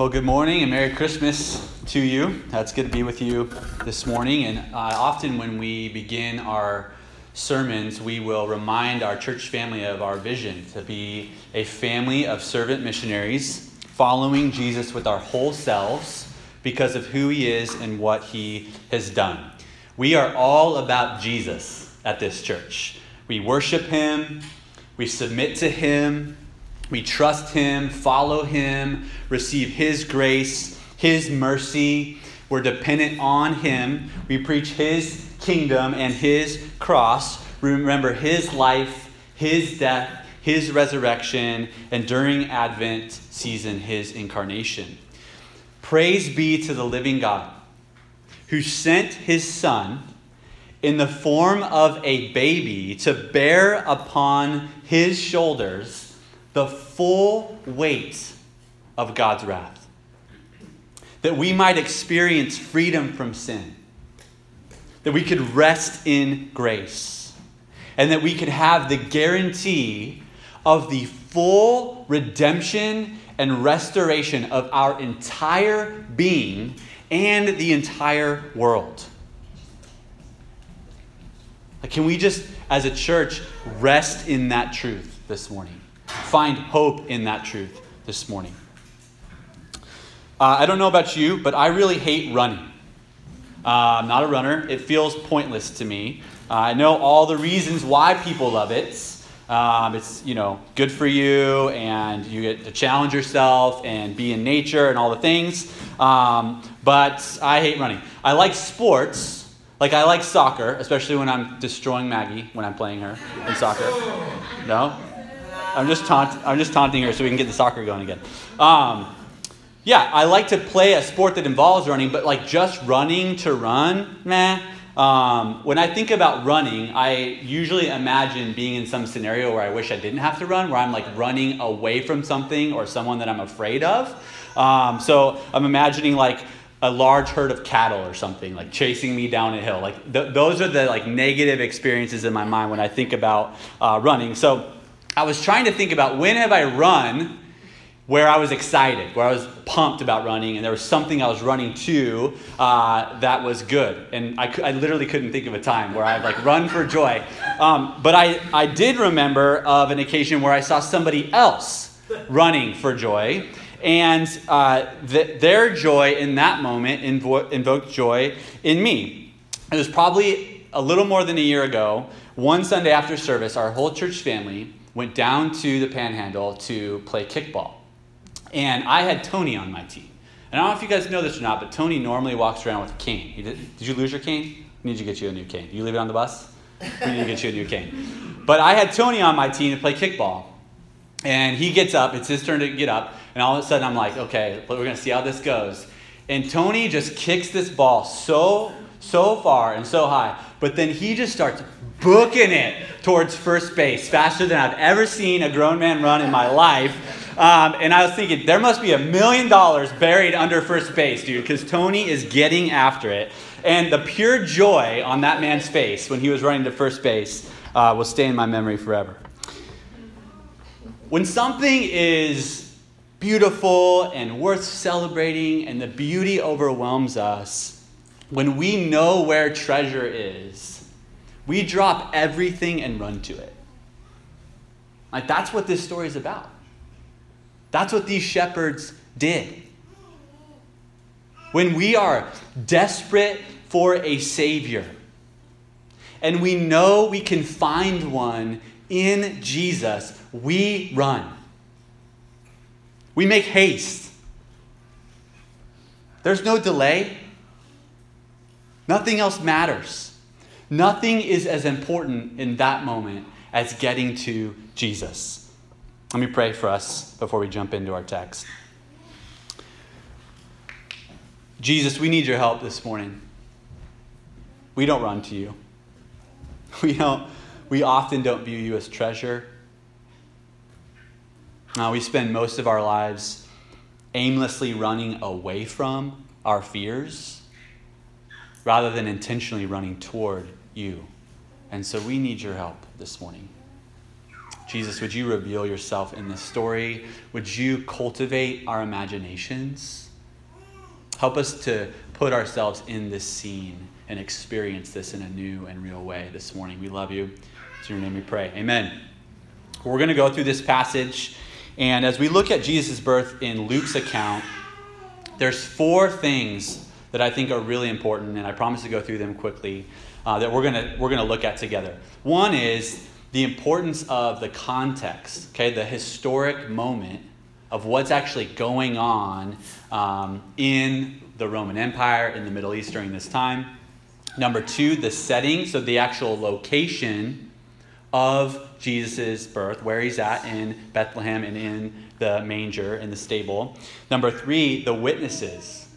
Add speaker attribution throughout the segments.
Speaker 1: Well, good morning and Merry Christmas to you. That's good to be with you this morning. And uh, often when we begin our sermons, we will remind our church family of our vision to be a family of servant missionaries following Jesus with our whole selves because of who he is and what he has done. We are all about Jesus at this church. We worship him, we submit to him, we trust Him, follow Him, receive His grace, His mercy. We're dependent on Him. We preach His kingdom and His cross. Remember His life, His death, His resurrection, and during Advent season, His incarnation. Praise be to the living God who sent His Son in the form of a baby to bear upon His shoulders the full weight of God's wrath. That we might experience freedom from sin. That we could rest in grace. And that we could have the guarantee of the full redemption and restoration of our entire being and the entire world. Can we just, as a church, rest in that truth this morning? Find hope in that truth this morning. Uh, I don't know about you, but I really hate running. Uh, I'm not a runner. It feels pointless to me. Uh, I know all the reasons why people love it. Um, it's you know good for you, and you get to challenge yourself and be in nature and all the things. Um, but I hate running. I like sports, like I like soccer, especially when I'm destroying Maggie when I'm playing her in soccer. No, I'm just taunt, I'm just taunting her so we can get the soccer going again. Um, yeah, I like to play a sport that involves running, but like just running to run, meh. Um, when I think about running, I usually imagine being in some scenario where I wish I didn't have to run, where I'm like running away from something or someone that I'm afraid of. Um, so I'm imagining like a large herd of cattle or something like chasing me down a hill. Like th- those are the like negative experiences in my mind when I think about uh, running. So I was trying to think about when have I run where I was excited, where I was pumped about running, and there was something I was running to uh, that was good. And I, I literally couldn't think of a time where I'd like run for joy. Um, but I, I did remember of an occasion where I saw somebody else running for joy. And uh, th- their joy in that moment invo- invoked joy in me. It was probably a little more than a year ago. One Sunday after service, our whole church family went down to the panhandle to play kickball. And I had Tony on my team. And I don't know if you guys know this or not, but Tony normally walks around with a cane. Did, did, you lose your cane? Need to get you a new cane. You leave it on the bus? We need to get you a new cane. But I had Tony on my team to play kickball. And he gets up, it's his turn to get up, and all of a sudden I'm like, okay, we're gonna see how this goes. And Tony just kicks this ball so, so far and so high, but then he just starts booking it towards first base faster than I've ever seen a grown man run in my life. Um, and I was thinking, there must be a million dollars buried under first base, dude, because Tony is getting after it. And the pure joy on that man's face when he was running to first base uh, will stay in my memory forever. When something is beautiful and worth celebrating and the beauty overwhelms us, when we know where treasure is, we drop everything and run to it. Like, that's what this story is about. That's what these shepherds did. When we are desperate for a Savior, and we know we can find one in Jesus, we run. We make haste. There's no delay. Nothing else matters. Nothing is as important in that moment as getting to Jesus. Let me pray for us before we jump into our text. Jesus, we need your help this morning. We don't run to you. We don't we often don't view you as treasure. Uh, we spend most of our lives aimlessly running away from our fears rather than intentionally running toward you. And so we need your help this morning. Jesus, would you reveal yourself in this story? Would you cultivate our imaginations? Help us to put ourselves in this scene and experience this in a new and real way this morning. We love you. It's your name we pray. Amen. We're going to go through this passage, and as we look at Jesus' birth in Luke's account, there's four things that I think are really important, and I promise to go through them quickly, uh, that we're going we're to look at together. One is the importance of the context, okay, the historic moment of what's actually going on um, in the Roman Empire in the Middle East during this time. Number two, the setting, so the actual location of Jesus' birth, where he's at in Bethlehem and in the manger, in the stable. Number three, the witnesses,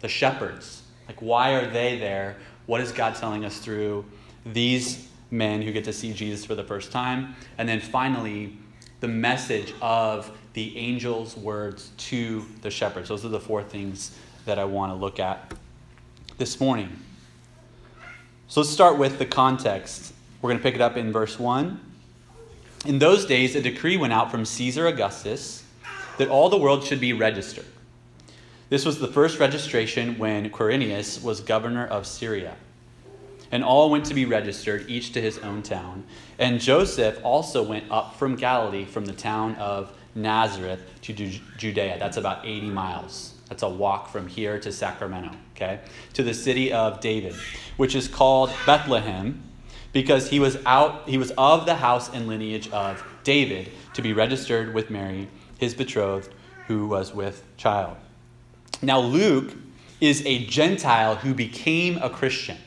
Speaker 1: the shepherds. Like, why are they there? What is God telling us through these men who get to see Jesus for the first time? And then finally, the message of the angel's words to the shepherds. Those are the four things that I want to look at this morning. So let's start with the context. We're going to pick it up in verse 1. In those days, a decree went out from Caesar Augustus that all the world should be registered. This was the first registration when Quirinius was governor of Syria. And all went to be registered, each to his own town. And Joseph also went up from Galilee, from the town of Nazareth to Judea. That's about 80 miles. That's a walk from here to Sacramento, okay? To the city of David, which is called Bethlehem because he was out he was of the house and lineage of David to be registered with Mary, his betrothed, who was with child. Now Luke is a Gentile who became a Christian.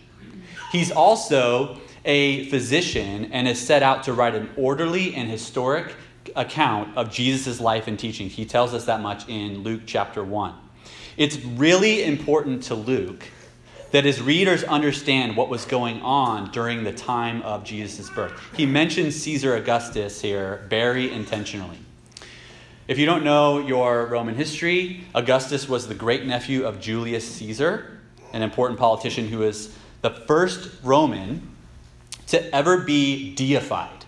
Speaker 1: He's also a physician and is set out to write an orderly and historic account of Jesus' life and teaching. He tells us that much in Luke chapter 1. It's really important to Luke that his readers understand what was going on during the time of Jesus' birth. He mentions Caesar Augustus here very intentionally. If you don't know your Roman history, Augustus was the great nephew of Julius Caesar, an important politician who was the first Roman to ever be deified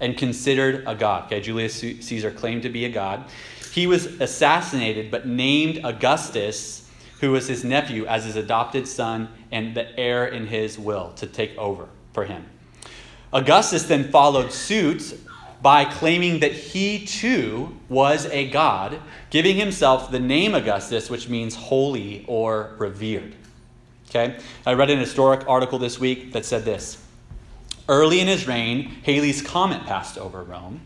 Speaker 1: and considered a god. Okay, Julius Caesar claimed to be a god. He was assassinated but named Augustus who was his nephew, as his adopted son and the heir in his will to take over for him. Augustus then followed suit by claiming that he too was a god, giving himself the name Augustus, which means holy or revered. Okay? I read an historic article this week that said this Early in his reign, Halley's Comet passed over Rome.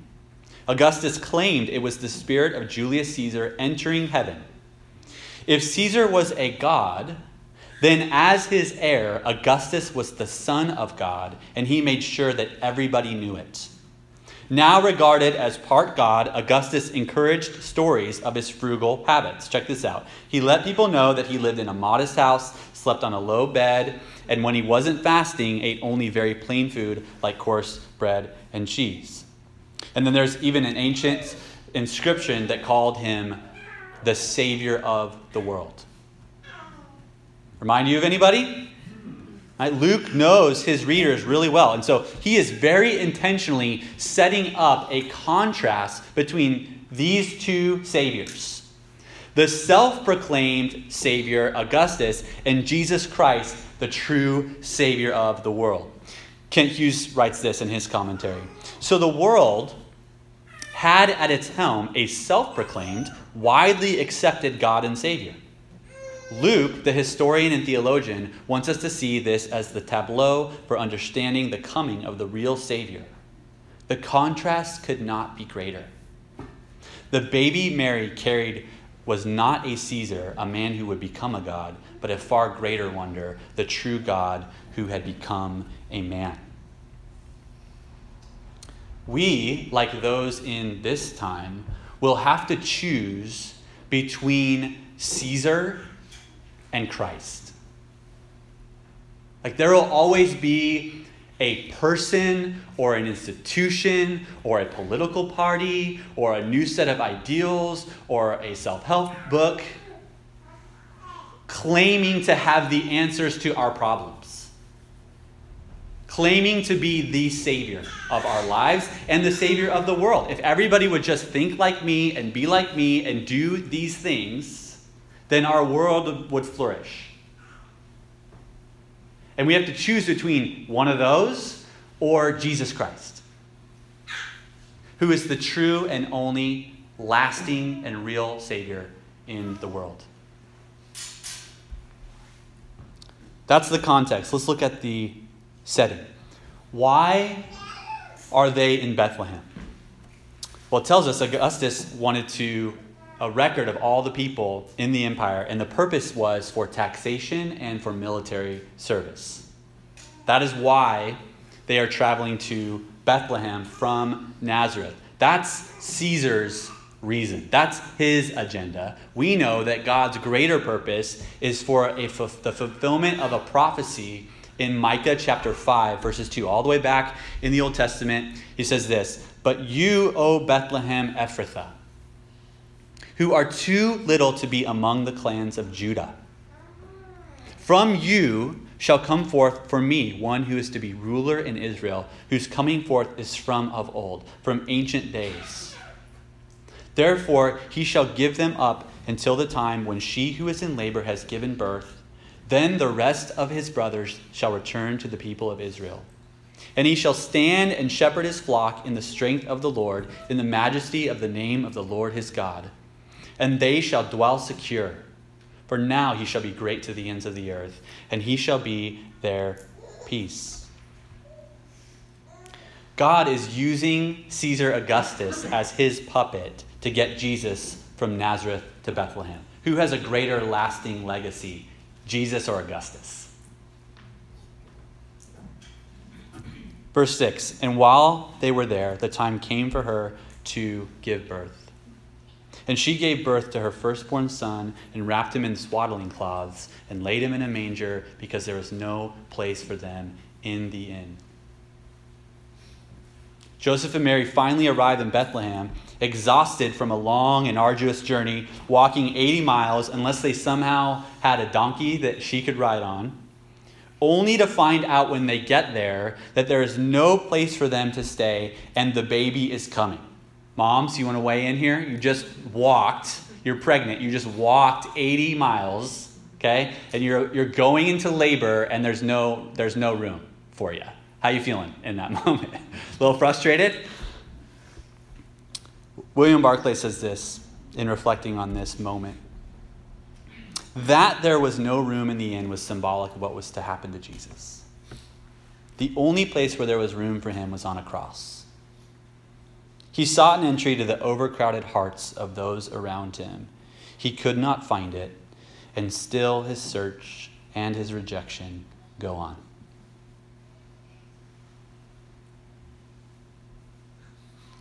Speaker 1: Augustus claimed it was the spirit of Julius Caesar entering heaven if Caesar was a god, then as his heir, Augustus was the son of God, and he made sure that everybody knew it. Now regarded as part God, Augustus encouraged stories of his frugal habits. Check this out. He let people know that he lived in a modest house, slept on a low bed, and when he wasn't fasting, ate only very plain food like coarse bread and cheese. And then there's even an ancient inscription that called him the Savior of the world. Remind you of anybody? Right? Luke knows his readers really well. And so he is very intentionally setting up a contrast between these two Saviors the self proclaimed Savior, Augustus, and Jesus Christ, the true Savior of the world. Kent Hughes writes this in his commentary. So the world had at its helm a self proclaimed, widely accepted God and Savior. Luke, the historian and theologian, wants us to see this as the tableau for understanding the coming of the real Savior. The contrast could not be greater. The baby Mary carried was not a Caesar, a man who would become a God, but a far greater wonder, the true God who had become a man. We, like those in this time, will have to choose between Caesar and Christ. Like there will always be a person or an institution or a political party or a new set of ideals or a self help book claiming to have the answers to our problems claiming to be the Savior of our lives and the Savior of the world. If everybody would just think like me and be like me and do these things, then our world would flourish. And we have to choose between one of those or Jesus Christ, who is the true and only lasting and real Savior in the world. That's the context. Let's look at the setting. Why are they in Bethlehem? Well, it tells us Augustus wanted to a record of all the people in the empire, and the purpose was for taxation and for military service. That is why they are traveling to Bethlehem from Nazareth. That's Caesar's reason. That's his agenda. We know that God's greater purpose is for the fulfillment of a prophecy in Micah chapter 5, verses 2, all the way back in the Old Testament. He says this But you, O Bethlehem Ephrathah, who are too little to be among the clans of Judah, from you shall come forth for me one who is to be ruler in Israel, whose coming forth is from of old, from ancient days. Therefore, he shall give them up until the time when she who is in labor has given birth. Then the rest of his brothers shall return to the people of Israel. And he shall stand and shepherd his flock in the strength of the Lord, in the majesty of the name of the Lord his God. And they shall dwell secure. For now he shall be great to the ends of the earth, and he shall be their peace. God is using Caesar Augustus as his puppet to get Jesus from Nazareth to Bethlehem? Who has a greater lasting legacy, Jesus or Augustus? Verse 6 And while they were there, the time came for her to give birth. And she gave birth to her firstborn son and wrapped him in swaddling cloths and laid him in a manger because there was no place for them in the inn. Joseph and Mary finally arrive in Bethlehem, exhausted from a long and arduous journey, walking 80 miles unless they somehow had a donkey that she could ride on, only to find out when they get there that there is no place for them to stay and the baby is coming. Moms, you want to weigh in here? You just walked, you're pregnant, you just walked 80 miles, okay? And you're, you're going into labor and there's no, there's no room for you. How you feeling in that moment? a little frustrated? William Barclay says this in reflecting on this moment. That there was no room in the inn was symbolic of what was to happen to Jesus. The only place where there was room for him was on a cross. He sought an entry to the overcrowded hearts of those around him. He could not find it, and still his search and his rejection go on.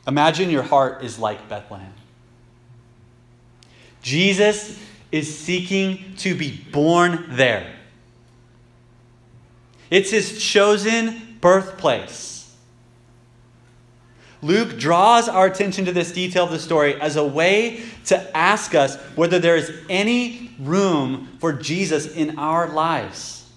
Speaker 1: Imagine your heart is like Bethlehem. Jesus is seeking to be born there. It's his chosen birthplace. Luke draws our attention to this detail of the story as a way to ask us whether there is any room for Jesus in our lives.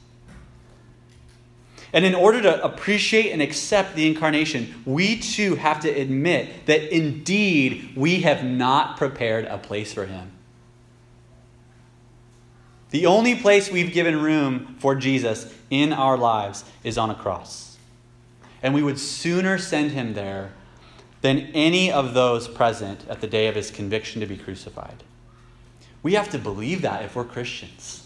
Speaker 1: And in order to appreciate and accept the incarnation, we too have to admit that indeed we have not prepared a place for him. The only place we've given room for Jesus in our lives is on a cross. And we would sooner send him there than any of those present at the day of his conviction to be crucified. We have to believe that if we're Christians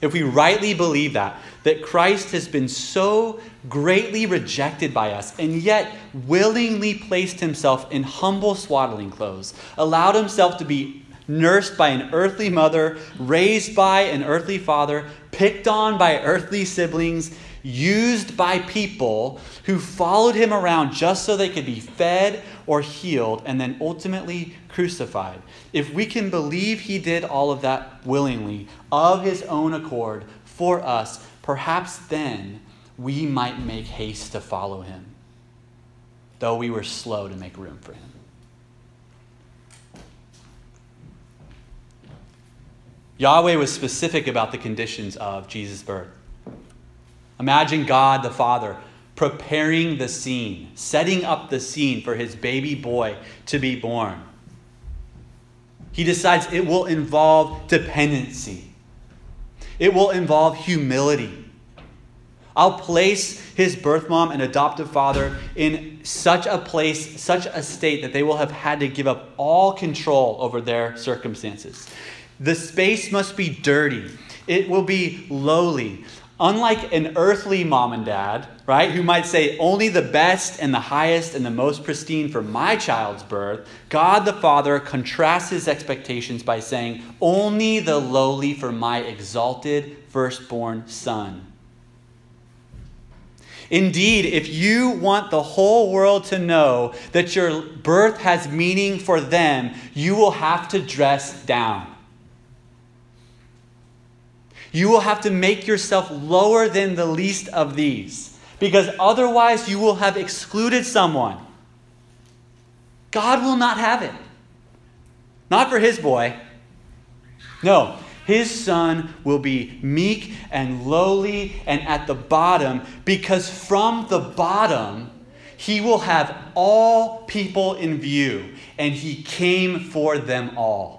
Speaker 1: if we rightly believe that, that Christ has been so greatly rejected by us and yet willingly placed himself in humble swaddling clothes, allowed himself to be nursed by an earthly mother, raised by an earthly father, picked on by earthly siblings, used by people who followed him around just so they could be fed or healed, and then ultimately crucified. If we can believe he did all of that willingly, of his own accord, for us, perhaps then we might make haste to follow him, though we were slow to make room for him. Yahweh was specific about the conditions of Jesus' birth. Imagine God the Father preparing the scene, setting up the scene for his baby boy to be born. He decides it will involve dependency, it will involve humility. I'll place his birth mom and adoptive father in such a place, such a state that they will have had to give up all control over their circumstances. The space must be dirty, it will be lowly. Unlike an earthly mom and dad, right, who might say only the best and the highest and the most pristine for my child's birth, God the Father contrasts his expectations by saying only the lowly for my exalted firstborn son. Indeed, if you want the whole world to know that your birth has meaning for them, you will have to dress down. You will have to make yourself lower than the least of these, because otherwise you will have excluded someone. God will not have it. Not for his boy. No, his son will be meek and lowly and at the bottom, because from the bottom, he will have all people in view, and he came for them all.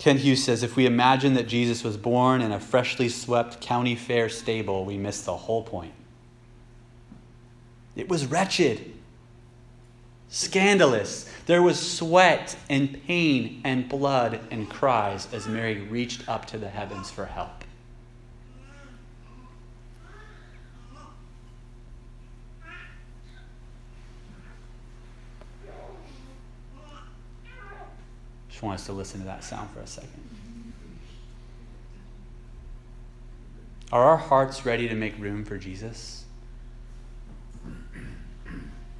Speaker 1: Kent Hughes says if we imagine that Jesus was born in a freshly swept county fair stable, we miss the whole point. It was wretched, scandalous. There was sweat and pain and blood and cries as Mary reached up to the heavens for help. Just want us to listen to that sound for a second. Are our hearts ready to make room for Jesus?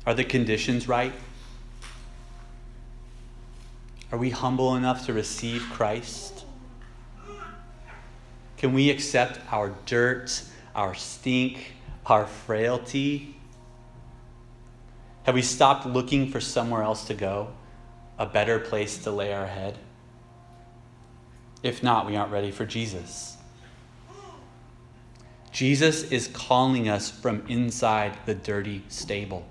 Speaker 1: Are the conditions right? Are we humble enough to receive Christ? Can we accept our dirt, our stink, our frailty? Have we stopped looking for somewhere else to go? A better place to lay our head? If not, we aren't ready for Jesus. Jesus is calling us from inside the dirty stable.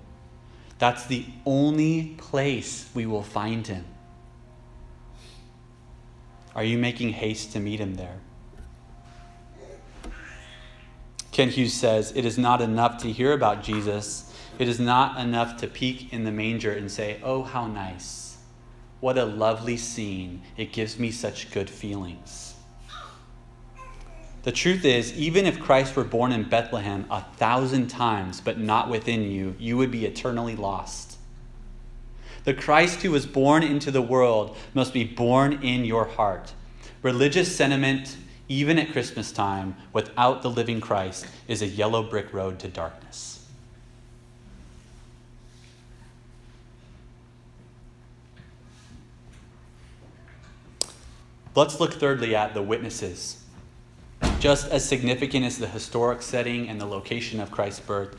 Speaker 1: That's the only place we will find him. Are you making haste to meet him there? Kent Hughes says, It is not enough to hear about Jesus. It is not enough to peek in the manger and say, Oh, how nice. What a lovely scene. It gives me such good feelings. The truth is, even if Christ were born in Bethlehem a thousand times, but not within you, you would be eternally lost. The Christ who was born into the world must be born in your heart. Religious sentiment, even at Christmas time, without the living Christ, is a yellow brick road to darkness. Let's look thirdly at the witnesses. Just as significant as the historic setting and the location of Christ's birth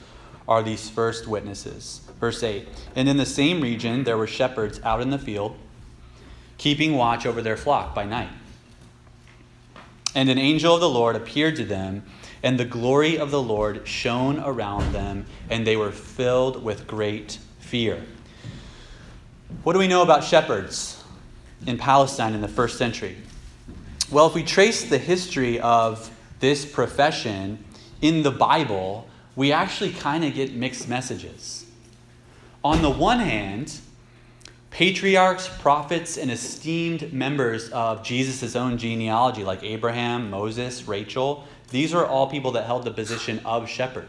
Speaker 1: are these first witnesses. Verse 8 And in the same region there were shepherds out in the field, keeping watch over their flock by night. And an angel of the Lord appeared to them, and the glory of the Lord shone around them, and they were filled with great fear. What do we know about shepherds in Palestine in the first century? Well, if we trace the history of this profession in the Bible, we actually kind of get mixed messages. On the one hand, patriarchs, prophets, and esteemed members of Jesus' own genealogy, like Abraham, Moses, Rachel, these are all people that held the position of shepherd.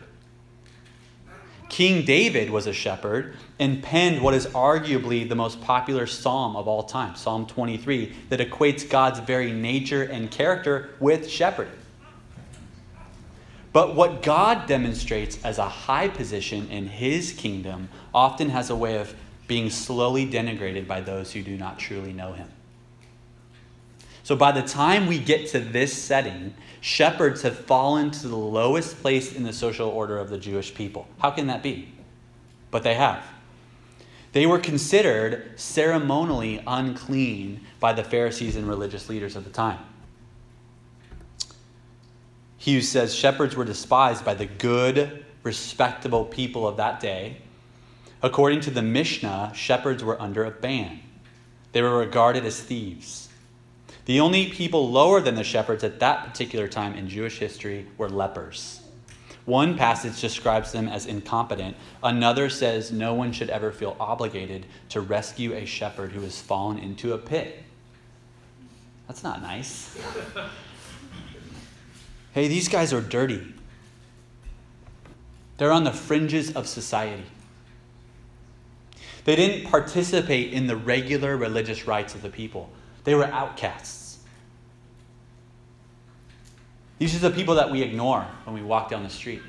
Speaker 1: King David was a shepherd and penned what is arguably the most popular psalm of all time, Psalm 23, that equates God's very nature and character with shepherding. But what God demonstrates as a high position in his kingdom often has a way of being slowly denigrated by those who do not truly know him. So by the time we get to this setting, shepherds have fallen to the lowest place in the social order of the Jewish people. How can that be? But they have. They were considered ceremonially unclean by the Pharisees and religious leaders of the time. Hughes says shepherds were despised by the good, respectable people of that day. According to the Mishnah, shepherds were under a ban. They were regarded as thieves. The only people lower than the shepherds at that particular time in Jewish history were lepers. One passage describes them as incompetent. Another says no one should ever feel obligated to rescue a shepherd who has fallen into a pit. That's not nice. hey, these guys are dirty. They're on the fringes of society. They didn't participate in the regular religious rites of the people, they were outcasts. These are the people that we ignore when we walk down the street.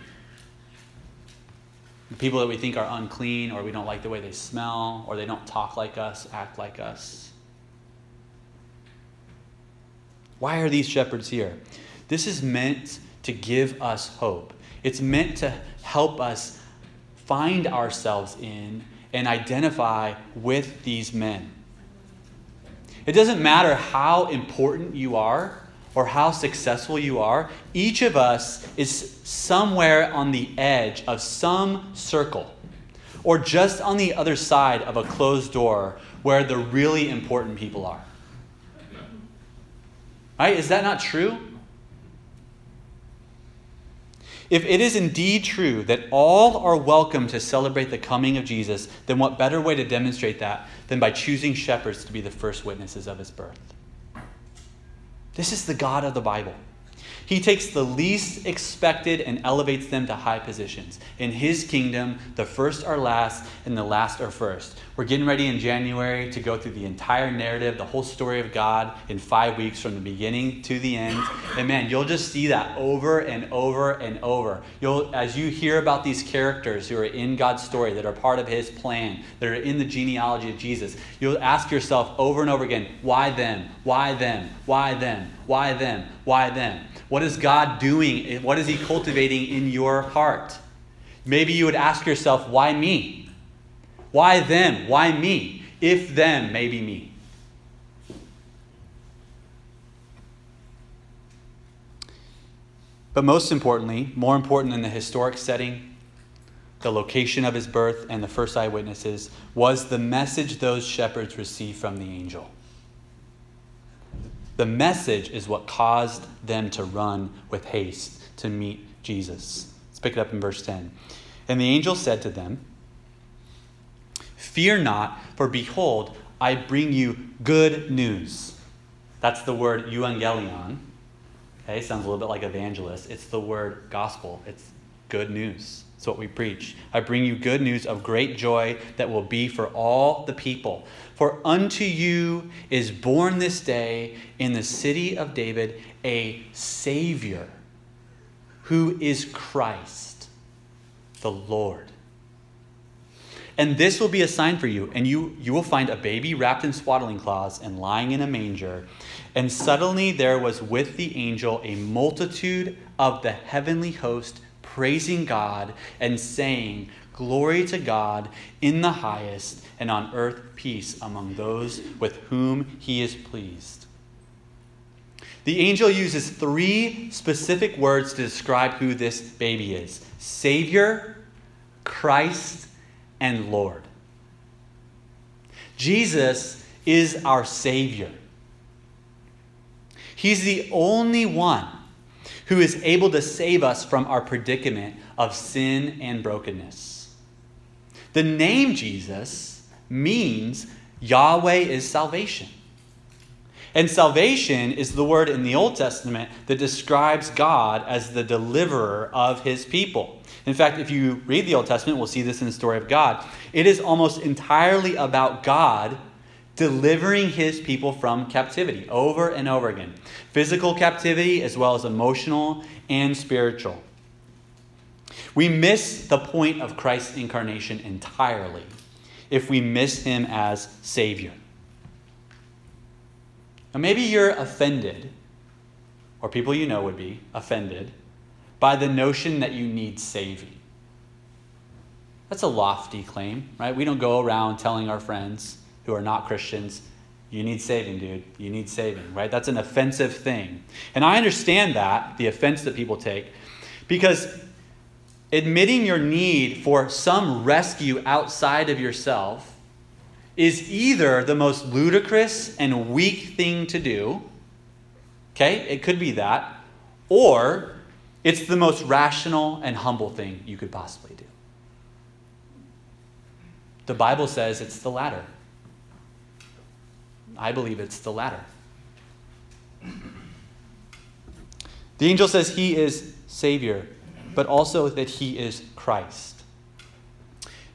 Speaker 1: The people that we think are unclean, or we don't like the way they smell, or they don't talk like us, act like us. Why are these shepherds here? This is meant to give us hope. It's meant to help us find ourselves in and identify with these men. It doesn't matter how important you are or how successful you are, each of us is somewhere on the edge of some circle or just on the other side of a closed door where the really important people are. Right? Is that not true? If it is indeed true that all are welcome to celebrate the coming of Jesus, then what better way to demonstrate that than by choosing shepherds to be the first witnesses of his birth? This is the God of the Bible. He takes the least expected and elevates them to high positions. In his kingdom, the first are last and the last are first. We're getting ready in January to go through the entire narrative, the whole story of God in five weeks from the beginning to the end. And man, you'll just see that over and over and over. You'll, as you hear about these characters who are in God's story, that are part of his plan, that are in the genealogy of Jesus, you'll ask yourself over and over again, why them? Why them? Why them? Why them? Why them? What is God doing? What is He cultivating in your heart? Maybe you would ask yourself, why me? Why them? Why me? If them, maybe me. But most importantly, more important than the historic setting, the location of his birth, and the first eyewitnesses, was the message those shepherds received from the angel. The message is what caused them to run with haste to meet Jesus. Let's pick it up in verse 10. And the angel said to them, Fear not, for behold, I bring you good news. That's the word euangelion. Okay, sounds a little bit like evangelist. It's the word gospel. It's good news. It's what we preach. I bring you good news of great joy that will be for all the people. For unto you is born this day in the city of David a Savior who is Christ, the Lord. And this will be a sign for you, and you, you will find a baby wrapped in swaddling cloths and lying in a manger. And suddenly there was with the angel a multitude of the heavenly host praising God and saying, Glory to God in the highest, and on earth peace among those with whom he is pleased. The angel uses three specific words to describe who this baby is Savior, Christ, and Lord. Jesus is our Savior. He's the only one who is able to save us from our predicament of sin and brokenness. The name Jesus means Yahweh is salvation. And salvation is the word in the Old Testament that describes God as the deliverer of his people. In fact, if you read the Old Testament, we'll see this in the story of God. It is almost entirely about God delivering his people from captivity over and over again physical captivity as well as emotional and spiritual. We miss the point of Christ's incarnation entirely if we miss him as Savior. Now, maybe you're offended, or people you know would be offended, by the notion that you need saving. That's a lofty claim, right? We don't go around telling our friends who are not Christians, you need saving, dude. You need saving, right? That's an offensive thing. And I understand that, the offense that people take, because admitting your need for some rescue outside of yourself is either the most ludicrous and weak thing to do, okay? It could be that, or it's the most rational and humble thing you could possibly do. The Bible says it's the latter. I believe it's the latter. The angel says he is Savior, but also that he is Christ.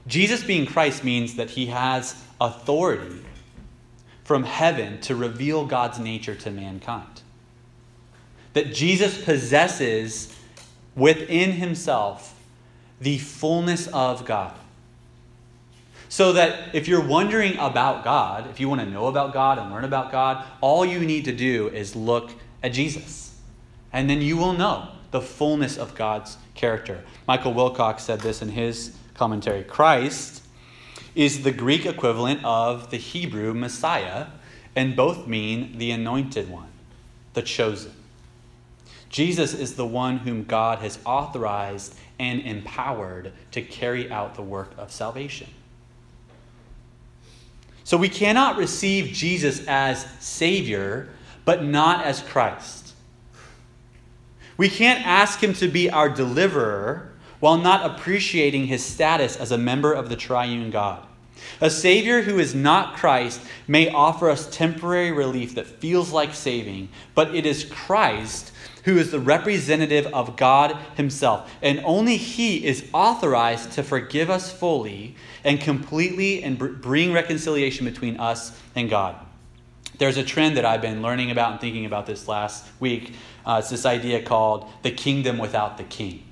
Speaker 1: Jesus being Christ means that he has authority from heaven to reveal God's nature to mankind. That Jesus possesses within himself the fullness of God. So that if you're wondering about God, if you want to know about God and learn about God, all you need to do is look at Jesus. And then you will know the fullness of God's character. Michael Wilcock said this in his commentary Christ is the Greek equivalent of the Hebrew Messiah, and both mean the anointed one, the chosen. Jesus is the one whom God has authorized and empowered to carry out the work of salvation. So we cannot receive Jesus as Savior, but not as Christ. We can't ask Him to be our deliverer while not appreciating His status as a member of the triune God. A Savior who is not Christ may offer us temporary relief that feels like saving, but it is Christ who is the representative of God Himself. And only He is authorized to forgive us fully and completely and bring reconciliation between us and God. There's a trend that I've been learning about and thinking about this last week. Uh, it's this idea called the kingdom without the king.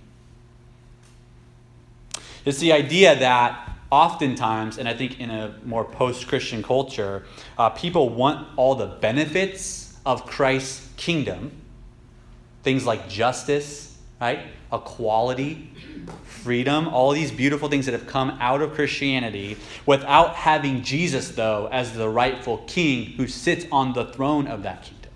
Speaker 1: It's the idea that oftentimes, and I think in a more post Christian culture, uh, people want all the benefits of Christ's kingdom things like justice, right? Equality, freedom, all these beautiful things that have come out of Christianity without having Jesus, though, as the rightful king who sits on the throne of that kingdom.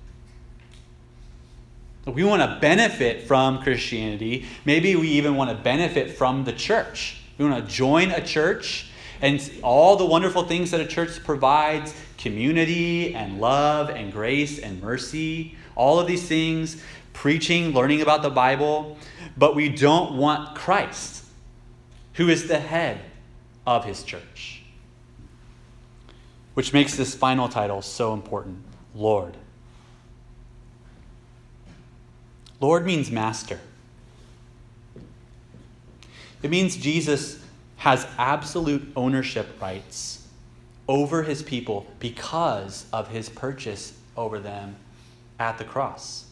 Speaker 1: We want to benefit from Christianity. Maybe we even want to benefit from the church. We want to join a church and all the wonderful things that a church provides community and love and grace and mercy, all of these things, preaching, learning about the Bible, but we don't want Christ who is the head of his church. Which makes this final title so important Lord. Lord means master. It means Jesus has absolute ownership rights over his people because of his purchase over them at the cross.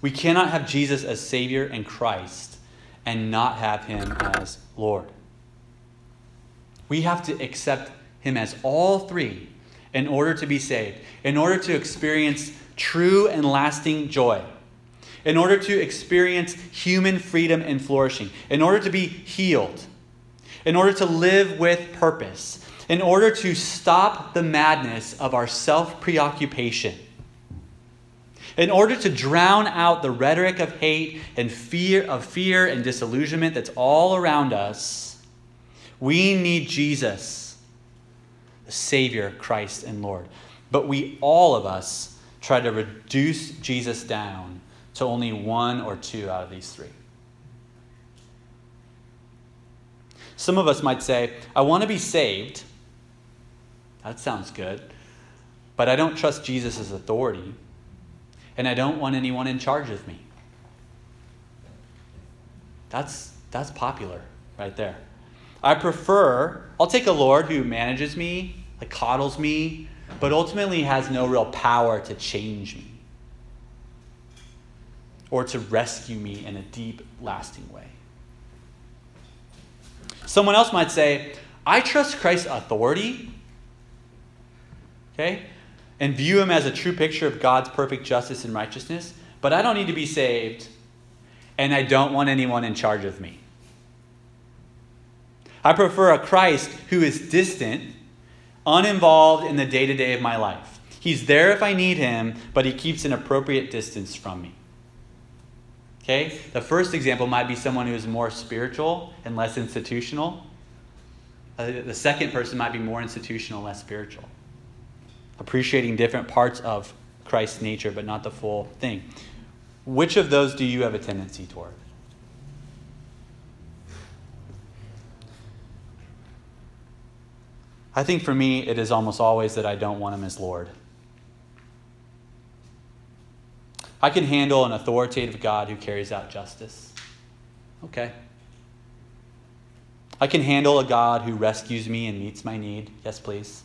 Speaker 1: We cannot have Jesus as Savior and Christ and not have him as Lord. We have to accept him as all three in order to be saved, in order to experience true and lasting joy, in order to experience human freedom and flourishing, in order to be healed, in order to live with purpose, in order to stop the madness of our self preoccupation in order to drown out the rhetoric of hate and fear of fear and disillusionment that's all around us, we need Jesus, the Savior, Christ, and Lord. But we, all of us, try to reduce Jesus down to only one or two out of these three. Some of us might say, I want to be saved. That sounds good. But I don't trust Jesus' authority and I don't want anyone in charge of me. That's, that's popular right there. I prefer, I'll take a Lord who manages me, like coddles me, but ultimately has no real power to change me or to rescue me in a deep, lasting way. Someone else might say, I trust Christ's authority. Okay? and view him as a true picture of God's perfect justice and righteousness, but I don't need to be saved, and I don't want anyone in charge of me. I prefer a Christ who is distant, uninvolved in the day to day of my life. He's there if I need him, but he keeps an appropriate distance from me. Okay? The first example might be someone who is more spiritual and less institutional. Uh, the second person might be more institutional, less spiritual. Appreciating different parts of Christ's nature, but not the full thing. Which of those do you have a tendency toward? I think for me, it is almost always that I don't want him as Lord. I can handle an authoritative God who carries out justice. Okay. I can handle a God who rescues me and meets my need. Yes, please.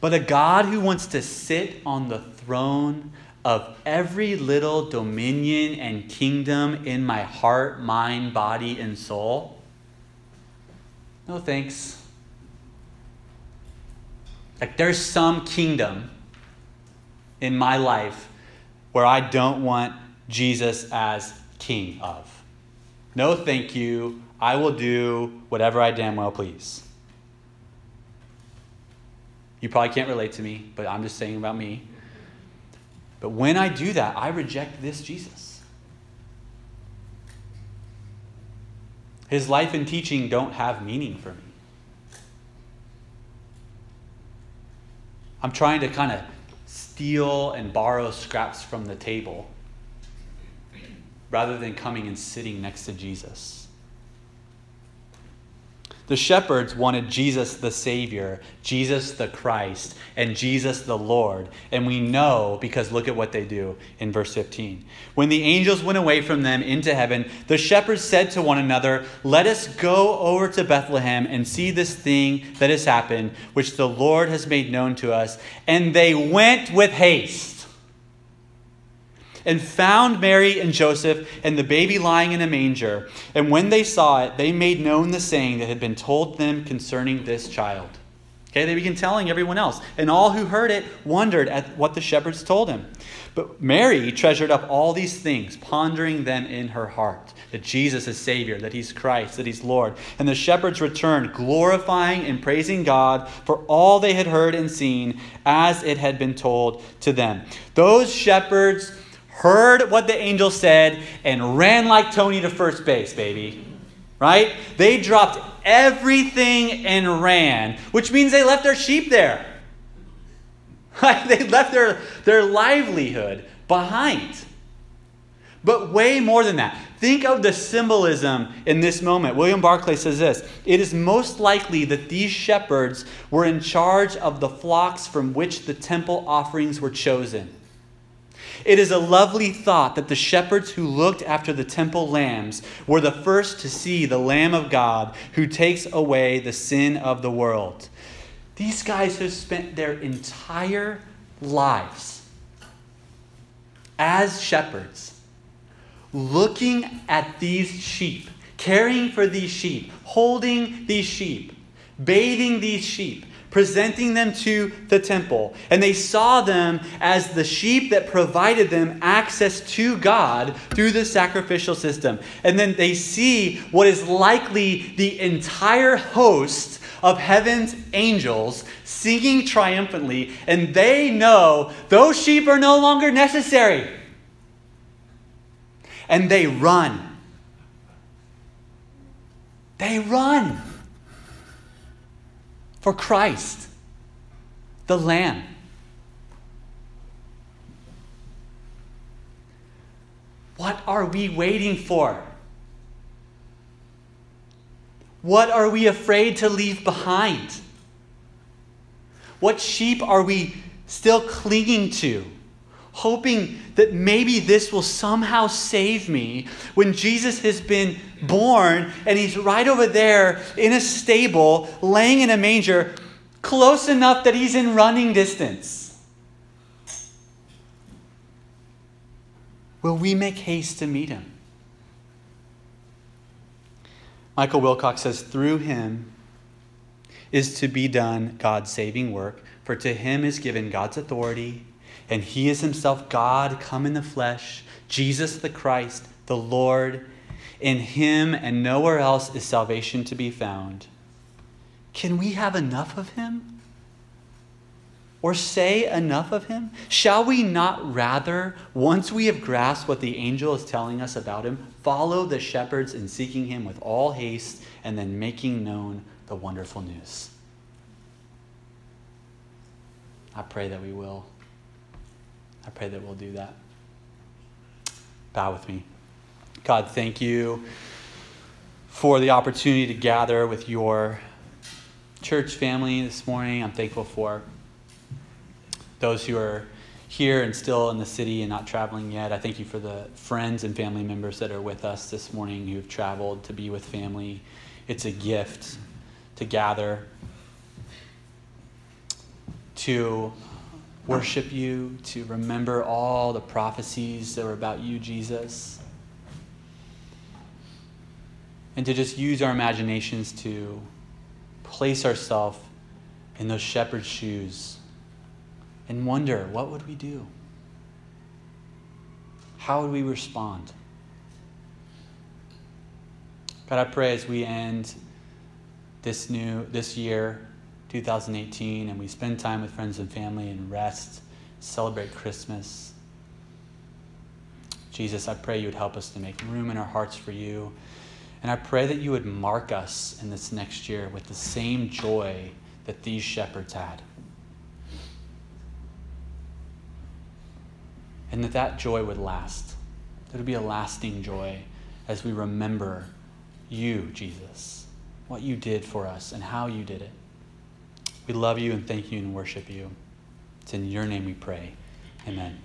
Speaker 1: But a God who wants to sit on the throne of every little dominion and kingdom in my heart, mind, body, and soul no thanks. Like there's some kingdom in my life where I don't want Jesus as king of. No, thank you. I will do whatever I damn well please. You probably can't relate to me, but I'm just saying about me. But when I do that, I reject this Jesus. His life and teaching don't have meaning for me. I'm trying to kind of steal and borrow scraps from the table rather than coming and sitting next to Jesus. The shepherds wanted Jesus the Savior, Jesus the Christ, and Jesus the Lord. And we know because look at what they do in verse 15. When the angels went away from them into heaven, the shepherds said to one another, Let us go over to Bethlehem and see this thing that has happened, which the Lord has made known to us. And they went with haste and found Mary and Joseph and the baby lying in a manger. And when they saw it, they made known the saying that had been told them concerning this child. Okay, they began telling everyone else. And all who heard it wondered at what the shepherds told him. But Mary treasured up all these things, pondering them in her heart that Jesus is Savior, that He's Christ, that He's Lord. And the shepherds returned, glorifying and praising God for all they had heard and seen as it had been told to them. Those shepherds heard what the angel said, and ran like Tony to first base, baby. Right? They dropped everything and ran, which means they left their sheep there. they left their, their livelihood behind. But way more than that. Think of the symbolism in this moment. William Barclay says this It is most likely that these shepherds were in charge of the flocks from which the temple offerings were chosen. It is a lovely thought that the shepherds who looked after the temple lambs were the first to see the Lamb of God who takes away the sin of the world. These guys have spent their entire lives as shepherds looking at these sheep, caring for these sheep, holding these sheep, bathing these sheep presenting them to the temple. And they saw them as the sheep that provided them access to God through the sacrificial system. And then they see what is likely the entire host of heaven's angels singing triumphantly, and they know those sheep are no longer necessary. And they run. They run for Christ, the Lamb. What are we waiting for? What are we afraid to leave behind? What sheep are we still clinging to? Hoping that maybe this will somehow save me when Jesus has been born and he's right over there in a stable, laying in a manger, close enough that he's in running distance. Will we make haste to meet him? Michael Wilcock says, through him is to be done God's saving work, for to him is given God's authority and he is himself God come in the flesh, Jesus the Christ, the Lord. In him and nowhere else is salvation to be found. Can we have enough of him? Or say enough of him? Shall we not rather, once we have grasped what the angel is telling us about him, follow the shepherds in seeking him with all haste and then making known the wonderful news? I pray that we will. I pray that we'll do that. Bow with me. God, thank you for the opportunity to gather with your church family this morning. I'm thankful for those who are here and still in the city and not traveling yet. I thank you for the friends and family members that are with us this morning who have traveled to be with family. It's a gift to gather, to worship you, to remember all the prophecies that were about you, Jesus, and to just use our imaginations to place ourselves in those shepherd's shoes and wonder what would we do? How would we respond? God, I pray as we end this new this year 2018 and we spend time with friends and family and rest, celebrate Christmas. Jesus, I pray you would help us to make room in our hearts for you. And I pray that you would mark us in this next year with the same joy that these shepherds had. And that that joy would last. It would be a lasting joy as we remember you, Jesus, what you did for us and how you did it. We love you and thank you and worship you. It's in your name we pray. Amen.